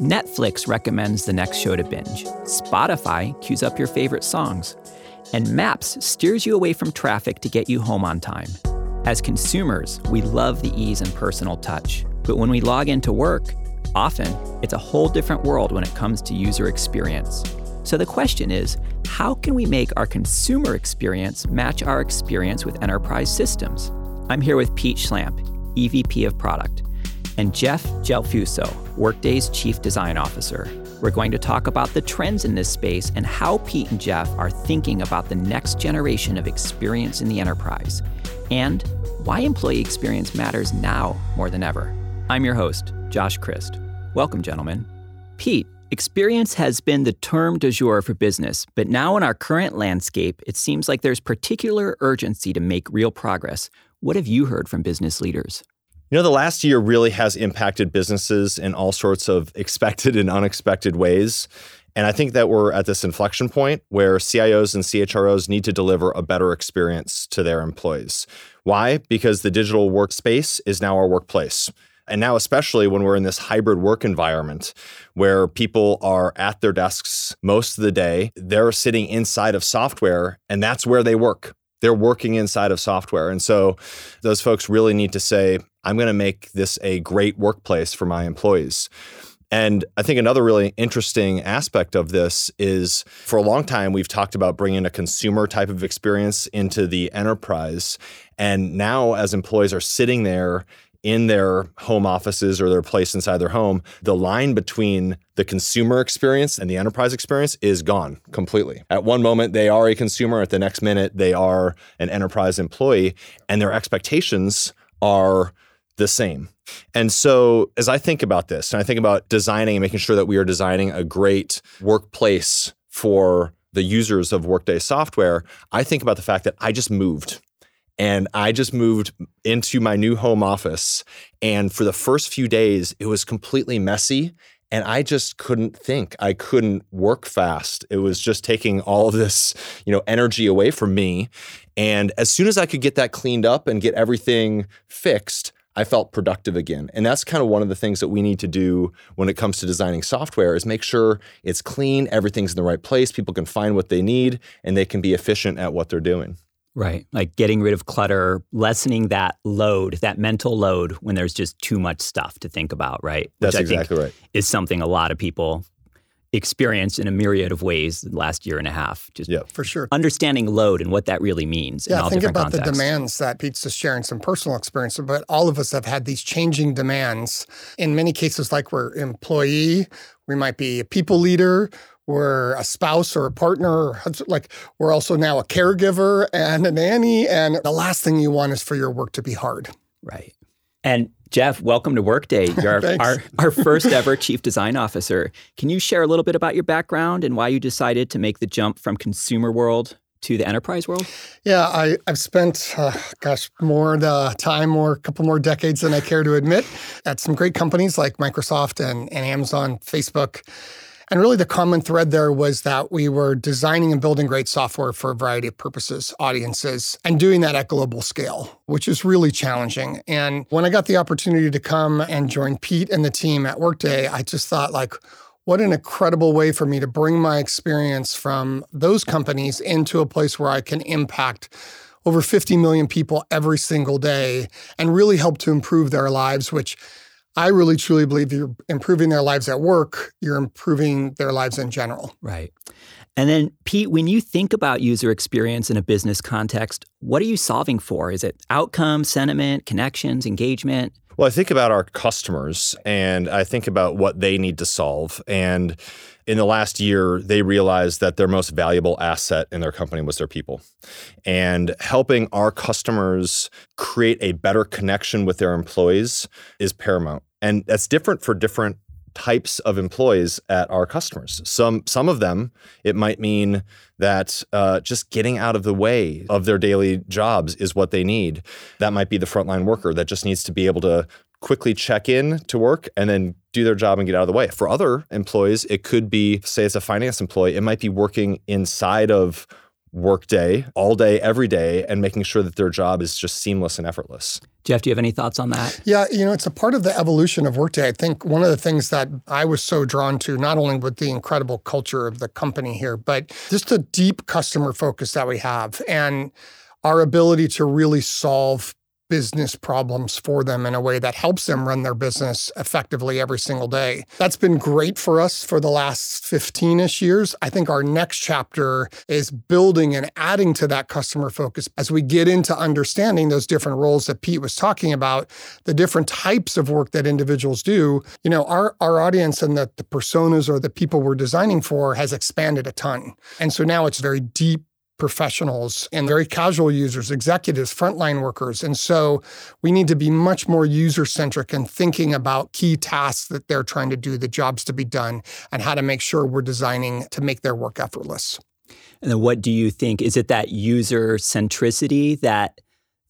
Netflix recommends the next show to binge. Spotify cues up your favorite songs. And Maps steers you away from traffic to get you home on time. As consumers, we love the ease and personal touch. But when we log into work, often it's a whole different world when it comes to user experience. So the question is how can we make our consumer experience match our experience with enterprise systems? I'm here with Pete Schlampp, EVP of Product, and Jeff Gelfuso, Workday's Chief Design Officer. We're going to talk about the trends in this space and how Pete and Jeff are thinking about the next generation of experience in the enterprise, and why employee experience matters now more than ever. I'm your host, Josh Christ. Welcome, gentlemen. Pete, experience has been the term du jour for business, but now in our current landscape, it seems like there's particular urgency to make real progress. What have you heard from business leaders? You know, the last year really has impacted businesses in all sorts of expected and unexpected ways. And I think that we're at this inflection point where CIOs and CHROs need to deliver a better experience to their employees. Why? Because the digital workspace is now our workplace. And now, especially when we're in this hybrid work environment where people are at their desks most of the day, they're sitting inside of software, and that's where they work they're working inside of software. And so those folks really need to say, I'm going to make this a great workplace for my employees. And I think another really interesting aspect of this is for a long time, we've talked about bringing a consumer type of experience into the enterprise. And now, as employees are sitting there in their home offices or their place inside their home, the line between the consumer experience and the enterprise experience is gone completely. At one moment, they are a consumer, at the next minute, they are an enterprise employee, and their expectations are the same. And so, as I think about this, and I think about designing and making sure that we are designing a great workplace for the users of Workday software, I think about the fact that I just moved and I just moved into my new home office. And for the first few days, it was completely messy. And I just couldn't think. I couldn't work fast. It was just taking all this, you know, energy away from me. And as soon as I could get that cleaned up and get everything fixed, I felt productive again. And that's kind of one of the things that we need to do when it comes to designing software is make sure it's clean, everything's in the right place, people can find what they need, and they can be efficient at what they're doing. Right. Like getting rid of clutter, lessening that load, that mental load when there's just too much stuff to think about, right? Which That's I exactly right. Is something a lot of people experience in a myriad of ways the last year and a half. Just yeah, for sure. Understanding load and what that really means. Yeah, think about contexts. the demands that Pete's just sharing some personal experience, but all of us have had these changing demands. In many cases, like we're employee, we might be a people leader, we're a spouse or a partner or like we're also now a caregiver and a nanny and the last thing you want is for your work to be hard right and jeff welcome to workday you're our, our, our, first ever chief design officer can you share a little bit about your background and why you decided to make the jump from consumer world to the enterprise world? Yeah, I, have spent, uh, gosh, more the time, more a couple more decades than I care to admit, at some great companies like Microsoft and, and Amazon, Facebook. And really, the common thread there was that we were designing and building great software for a variety of purposes, audiences, and doing that at global scale, which is really challenging. And when I got the opportunity to come and join Pete and the team at Workday, I just thought, like, what an incredible way for me to bring my experience from those companies into a place where I can impact over 50 million people every single day and really help to improve their lives, which I really truly believe you're improving their lives at work, you're improving their lives in general. Right. And then, Pete, when you think about user experience in a business context, what are you solving for? Is it outcome, sentiment, connections, engagement? Well, I think about our customers and I think about what they need to solve. And in the last year, they realized that their most valuable asset in their company was their people. And helping our customers create a better connection with their employees is paramount. And that's different for different types of employees at our customers. Some some of them it might mean that uh, just getting out of the way of their daily jobs is what they need. That might be the frontline worker that just needs to be able to quickly check in to work and then do their job and get out of the way. For other employees, it could be say as a finance employee, it might be working inside of workday all day, every day, and making sure that their job is just seamless and effortless. Jeff, do you have any thoughts on that? Yeah, you know, it's a part of the evolution of Workday. I think one of the things that I was so drawn to, not only with the incredible culture of the company here, but just the deep customer focus that we have and our ability to really solve business problems for them in a way that helps them run their business effectively every single day. That's been great for us for the last 15 ish years. I think our next chapter is building and adding to that customer focus as we get into understanding those different roles that Pete was talking about, the different types of work that individuals do. You know, our, our audience and the, the personas or the people we're designing for has expanded a ton. And so now it's very deep professionals and very casual users, executives, frontline workers. And so we need to be much more user centric and thinking about key tasks that they're trying to do, the jobs to be done, and how to make sure we're designing to make their work effortless. And then what do you think? Is it that user centricity that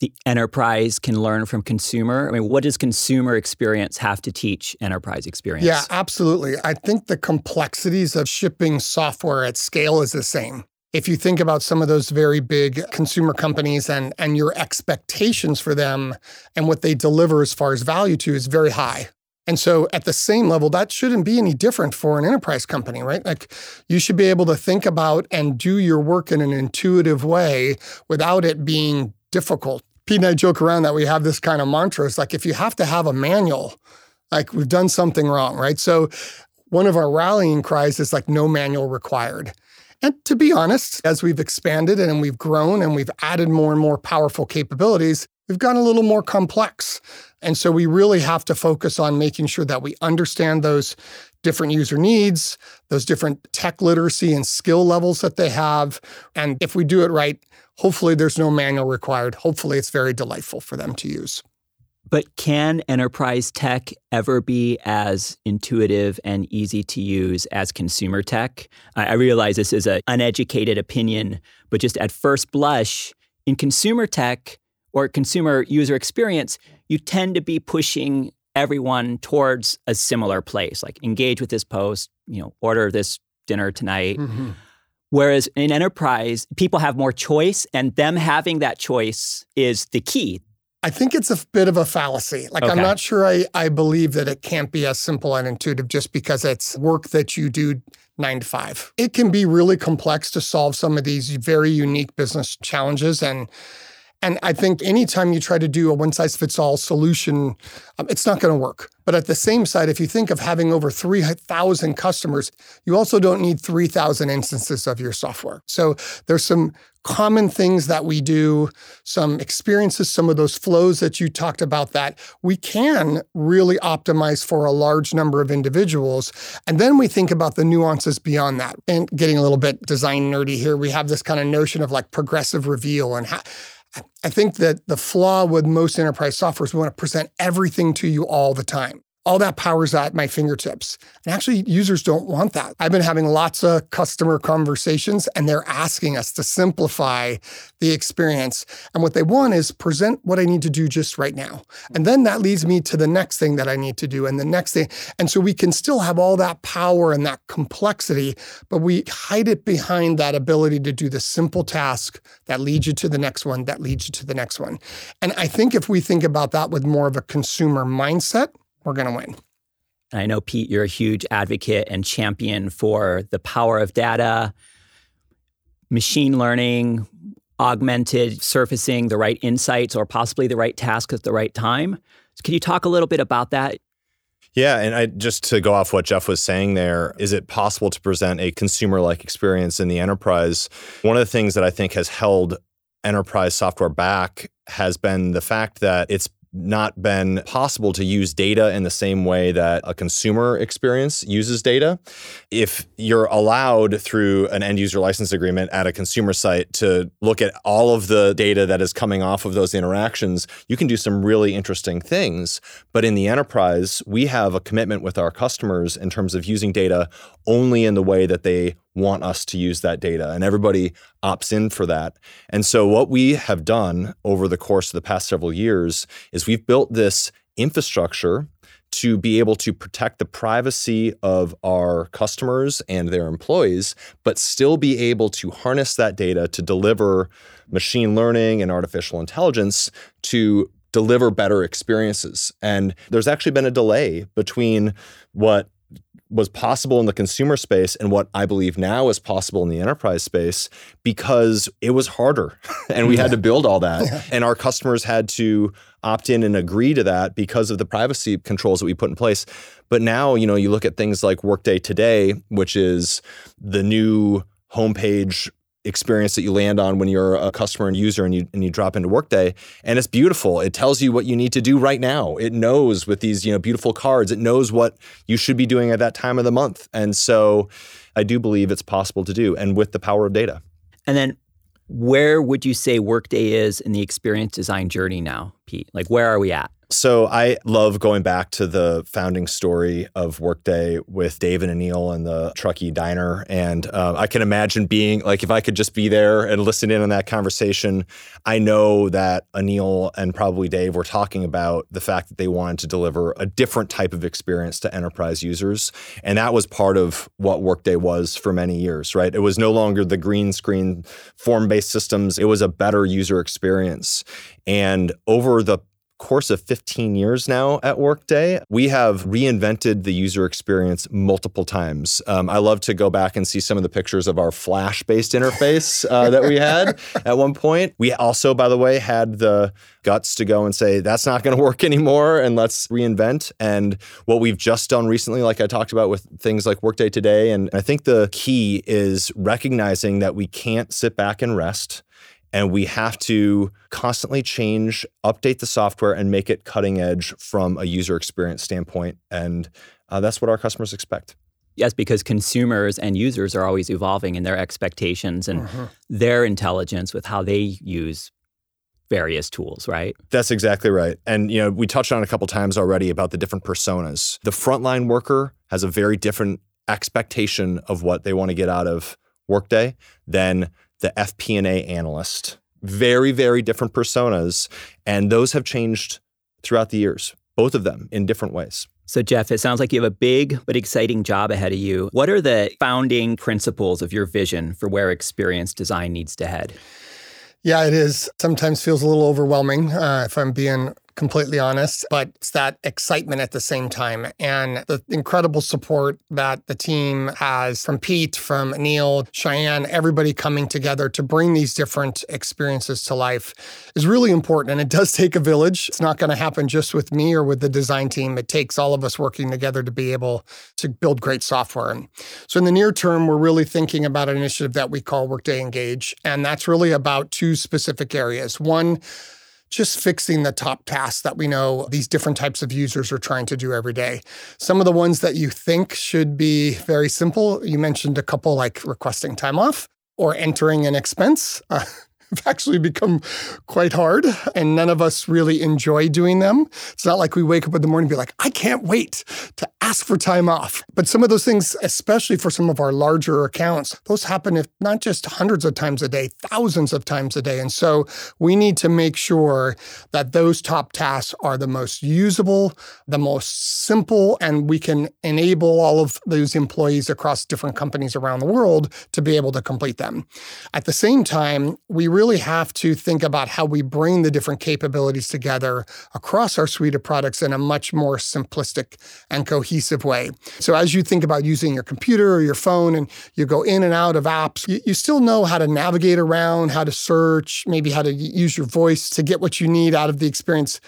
the enterprise can learn from consumer? I mean, what does consumer experience have to teach enterprise experience? Yeah, absolutely. I think the complexities of shipping software at scale is the same if you think about some of those very big consumer companies and and your expectations for them and what they deliver as far as value to is very high. And so at the same level that shouldn't be any different for an enterprise company, right? Like you should be able to think about and do your work in an intuitive way without it being difficult. Pete and I joke around that we have this kind of mantra. It's like if you have to have a manual, like we've done something wrong, right? So one of our rallying cries is like no manual required. And to be honest, as we've expanded and we've grown and we've added more and more powerful capabilities, we've gotten a little more complex. And so we really have to focus on making sure that we understand those different user needs, those different tech literacy and skill levels that they have. And if we do it right, hopefully there's no manual required. Hopefully it's very delightful for them to use. But can enterprise tech ever be as intuitive and easy to use as consumer tech? I realize this is an uneducated opinion, but just at first blush, in consumer tech or consumer user experience, you tend to be pushing everyone towards a similar place, like engage with this post, you know, order this dinner tonight. Mm-hmm. Whereas in enterprise, people have more choice, and them having that choice is the key. I think it's a bit of a fallacy. Like, okay. I'm not sure I, I believe that it can't be as simple and intuitive just because it's work that you do nine to five. It can be really complex to solve some of these very unique business challenges. And and I think anytime you try to do a one size fits all solution, um, it's not going to work. But at the same side, if you think of having over 3,000 customers, you also don't need 3,000 instances of your software. So there's some common things that we do, some experiences, some of those flows that you talked about that we can really optimize for a large number of individuals. And then we think about the nuances beyond that. And getting a little bit design nerdy here, we have this kind of notion of like progressive reveal and how I think that the flaw with most enterprise software is we want to present everything to you all the time all that power is at my fingertips. And actually, users don't want that. I've been having lots of customer conversations, and they're asking us to simplify the experience. And what they want is present what I need to do just right now. And then that leads me to the next thing that I need to do, and the next thing. And so we can still have all that power and that complexity, but we hide it behind that ability to do the simple task that leads you to the next one, that leads you to the next one. And I think if we think about that with more of a consumer mindset, we're going to win. I know, Pete, you're a huge advocate and champion for the power of data, machine learning, augmented surfacing the right insights or possibly the right task at the right time. So can you talk a little bit about that? Yeah, and I just to go off what Jeff was saying there, is it possible to present a consumer-like experience in the enterprise? One of the things that I think has held enterprise software back has been the fact that it's not been possible to use data in the same way that a consumer experience uses data. If you're allowed through an end user license agreement at a consumer site to look at all of the data that is coming off of those interactions, you can do some really interesting things. But in the enterprise, we have a commitment with our customers in terms of using data only in the way that they want us to use that data, and everybody opts in for that. And so, what we have done over the course of the past several years is we've built this infrastructure to be able to protect the privacy of our customers and their employees, but still be able to harness that data to deliver machine learning and artificial intelligence to deliver better experiences. And there's actually been a delay between what was possible in the consumer space and what I believe now is possible in the enterprise space because it was harder and we yeah. had to build all that. Yeah. And our customers had to opt in and agree to that because of the privacy controls that we put in place. But now, you know, you look at things like Workday Today, which is the new homepage experience that you land on when you're a customer and user and you and you drop into Workday and it's beautiful. It tells you what you need to do right now. It knows with these, you know, beautiful cards, it knows what you should be doing at that time of the month. And so I do believe it's possible to do and with the power of data. And then where would you say Workday is in the experience design journey now, Pete? Like where are we at? So I love going back to the founding story of Workday with Dave and Aneel and the Truckee Diner, and uh, I can imagine being like if I could just be there and listen in on that conversation. I know that Aneel and probably Dave were talking about the fact that they wanted to deliver a different type of experience to enterprise users, and that was part of what Workday was for many years. Right? It was no longer the green screen form-based systems; it was a better user experience. And over the course of 15 years now at Workday, we have reinvented the user experience multiple times. Um, I love to go back and see some of the pictures of our Flash based interface uh, that we had at one point. We also, by the way, had the guts to go and say, that's not going to work anymore and let's reinvent. And what we've just done recently, like I talked about with things like Workday Today, and I think the key is recognizing that we can't sit back and rest and we have to constantly change, update the software, and make it cutting edge from a user experience standpoint. And uh, that's what our customers expect. Yes, because consumers and users are always evolving in their expectations and uh-huh. their intelligence with how they use various tools, right? That's exactly right. And you know, we touched on a couple times already about the different personas. The frontline worker has a very different expectation of what they want to get out of Workday than the FP&A analyst. Very, very different personas. And those have changed throughout the years, both of them in different ways. So, Jeff, it sounds like you have a big but exciting job ahead of you. What are the founding principles of your vision for where experience design needs to head? Yeah, it is. Sometimes feels a little overwhelming, uh, if I'm being completely honest, but it's that excitement at the same time and the incredible support that the team has from Pete, from Neil, Sayan, everybody coming together to bring these different experiences to life is really important. And it does take a village. It's not going to happen just with me or with the design team. It takes all of us working together to be able to build great software. And so in the near term, we're really thinking about an initiative that we call Workday Engage. And that's really about two specific areas. One, just fixing the top tasks that we know these different types of users are trying to do every day. Some of the ones that you think should be very simple, you mentioned a couple like requesting time off or entering an expense. Uh, have actually become quite hard, and none of us really enjoy doing them. It's not like we wake up in the morning and be like, I can't wait to ask for time off. But some of those things, especially for some of our larger accounts, those happen if not just hundreds of times a day, thousands of times a day. And so we need to make sure that those top tasks are the most usable, the most simple, and we can enable all of those employees across different companies around the world to be able to complete them. At the same time, we really have to think about how we bring the different capabilities together across our suite of products in a much more simplistic and cohesive way. So as you think about using your computer or your phone and you go in and out of apps, you, you still know how to navigate around, how to search, maybe how to use your voice to get what you need out of the experience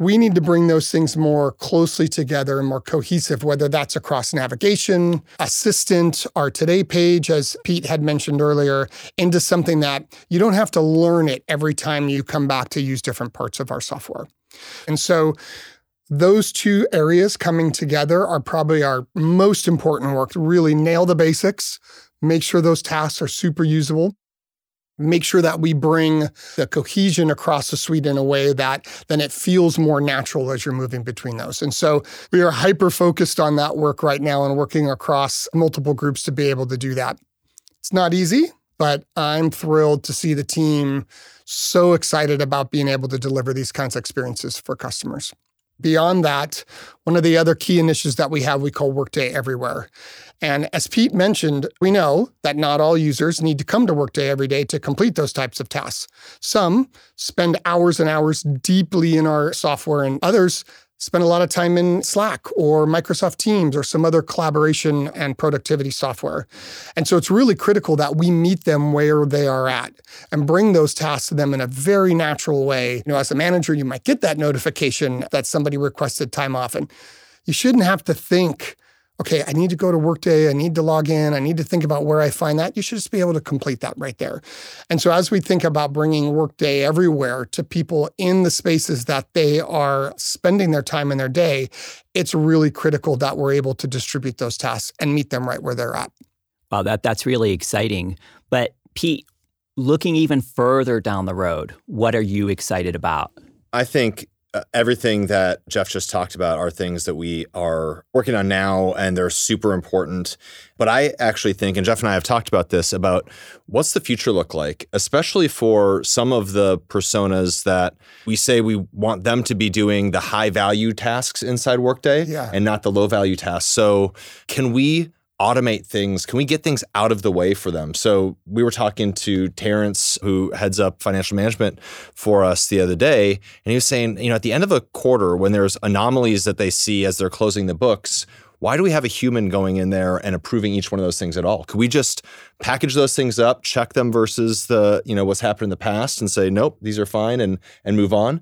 we need to bring those things more closely together and more cohesive, whether that's across navigation, assistant, our today page, as Pete had mentioned earlier, into something that you don't have to learn it every time you come back to use different parts of our software. And so those two areas coming together are probably our most important work really nail the basics, make sure those tasks are super usable, make sure that we bring the cohesion across the suite in a way that then it feels more natural as you're moving between those. And so we are hyper focused on that work right now and working across multiple groups to be able to do that. It's not easy, but I'm thrilled to see the team so excited about being able to deliver these kinds of experiences for customers. Beyond that, one of the other key initiatives that we have we call Workday Everywhere. And as Pete mentioned, we know that not all users need to come to Workday every day to complete those types of tasks. Some spend hours and hours deeply in our software, and others spend a lot of time in Slack or Microsoft Teams or some other collaboration and productivity software. And so it's really critical that we meet them where they are at and bring those tasks to them in a very natural way. You know, as a manager, you might get that notification that somebody requested time off and you shouldn't have to think okay, I need to go to Workday, I need to log in, I need to think about where I find that. You should just be able to complete that right there. And so, as we think about bringing Workday everywhere to people in the spaces that they are spending their time in their day, it's really critical that we're able to distribute those tasks and meet them right where they're at. Wow, that, that's really exciting. But, Pete, looking even further down the road, what are you excited about? I think uh, everything that Jeff just talked about are things that we are working on now and they're super important. But I actually think, and Jeff and I have talked about this, about what's the future look like, especially for some of the personas that we say we want them to be doing the high value tasks inside Workday yeah. and not the low value tasks. So, can we automate things? Can we get things out of the way for them? So we were talking to Terrence, who heads up financial management for us the other day, and he was saying, you know, at the end of a quarter, when there's anomalies that they see as they're closing the books, why do we have a human going in there and approving each one of those things at all? Could we just package those things up, check them versus the, you know, what's happened in the past and say, nope, these are fine and and move on?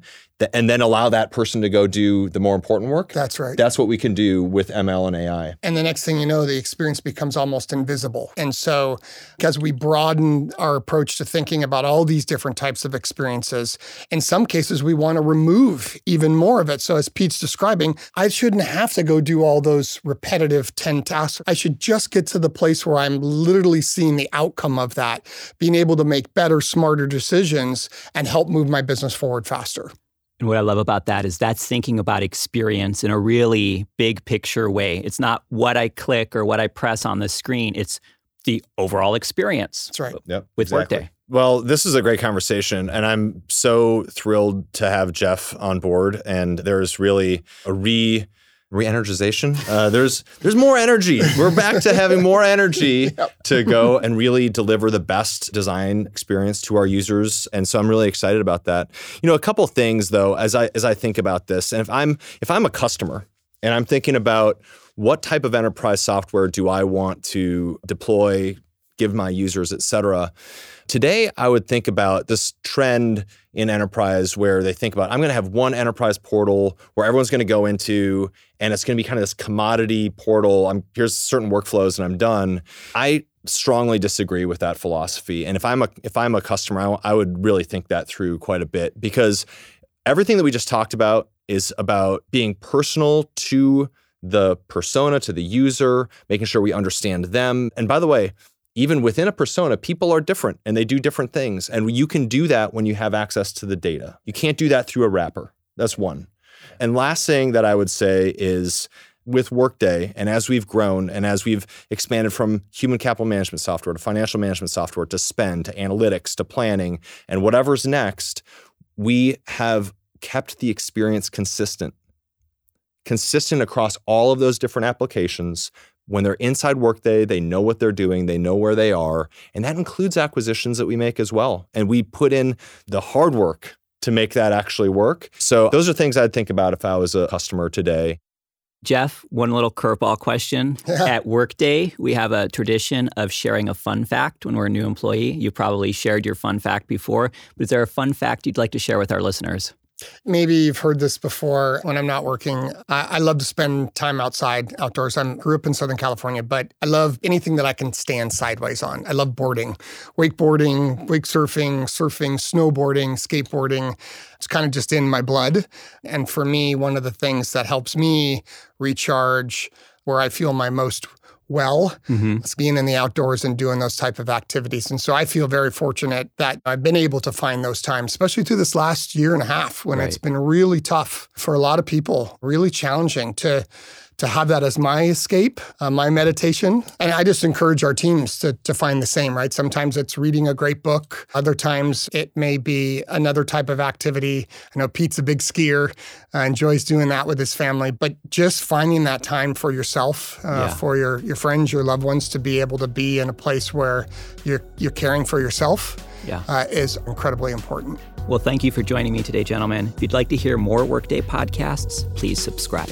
and then allow that person to go do the more important work. That's right. That's what we can do with ML and AI. And the next thing you know, the experience becomes almost invisible. And so, as we broaden our approach to thinking about all these different types of experiences, in some cases, we want to remove even more of it. So, as Pete's describing, I shouldn't have to go do all those repetitive 10 tasks. I should just get to the place where I'm literally seeing the outcome of that, being able to make better, smarter decisions and help move my business forward faster. And what I love about that is that's thinking about experience in a really big picture way. It's not what I click or what I press on the screen, it's the overall experience. That's right. Yep, with exactly. Workday. Well, this is a great conversation, and I'm so thrilled to have Jeff on board. And there's really a re re-energization. Uh, there's there's more energy. We're back to having more energy yep. to go and really deliver the best design experience to our users. And so I'm really excited about that. You know, a couple things though, as I as I think about this, and if I'm if I'm a customer and I'm thinking about what type of enterprise software do I want to deploy, give my users, et cetera. Today, I would think about this trend in enterprise where they think about I'm going to have one enterprise portal where everyone's going to go into, and it's going to be kind of this commodity portal. I'm here's certain workflows, and I'm done. I strongly disagree with that philosophy. And if I'm a if I'm a customer, I, I would really think that through quite a bit because everything that we just talked about is about being personal to the persona, to the user, making sure we understand them. And by the way, even within a persona, people are different and they do different things. And you can do that when you have access to the data. You can't do that through a wrapper. That's one. And last thing that I would say is with Workday, and as we've grown and as we've expanded from human capital management software to financial management software to spend to analytics to planning and whatever's next, we have kept the experience consistent. Consistent across all of those different applications, when they're inside Workday, they know what they're doing, they know where they are. And that includes acquisitions that we make as well. And we put in the hard work to make that actually work. So those are things I'd think about if I was a customer today. Jeff, one little curveball question. At Workday, we have a tradition of sharing a fun fact when we're a new employee. You probably shared your fun fact before, but is there a fun fact you'd like to share with our listeners? Maybe you've heard this before. When I'm not working, I, I love to spend time outside, outdoors. I grew up in Southern California, but I love anything that I can stand sideways on. I love boarding, wakeboarding, wake surfing, surfing, snowboarding, skateboarding. It's kind of just in my blood. And for me, one of the things that helps me recharge, where I feel my most well. Mm-hmm. It's being in the outdoors and doing those type of activities. And so I feel very fortunate that I've been able to find those times, especially through this last year and a half when right. it's been really tough for a lot of people, really challenging to to have that as my escape, uh, my meditation. And I just encourage our teams to, to find the same, right? Sometimes it's reading a great book, other times it may be another type of activity. I know Pete's a big skier, uh, enjoys doing that with his family, but just finding that time for yourself, uh, yeah. for your, your friends, your loved ones to be able to be in a place where you're, you're caring for yourself yeah. Uh, is incredibly important. Well, thank you for joining me today, gentlemen. If you'd like to hear more Workday podcasts, please subscribe.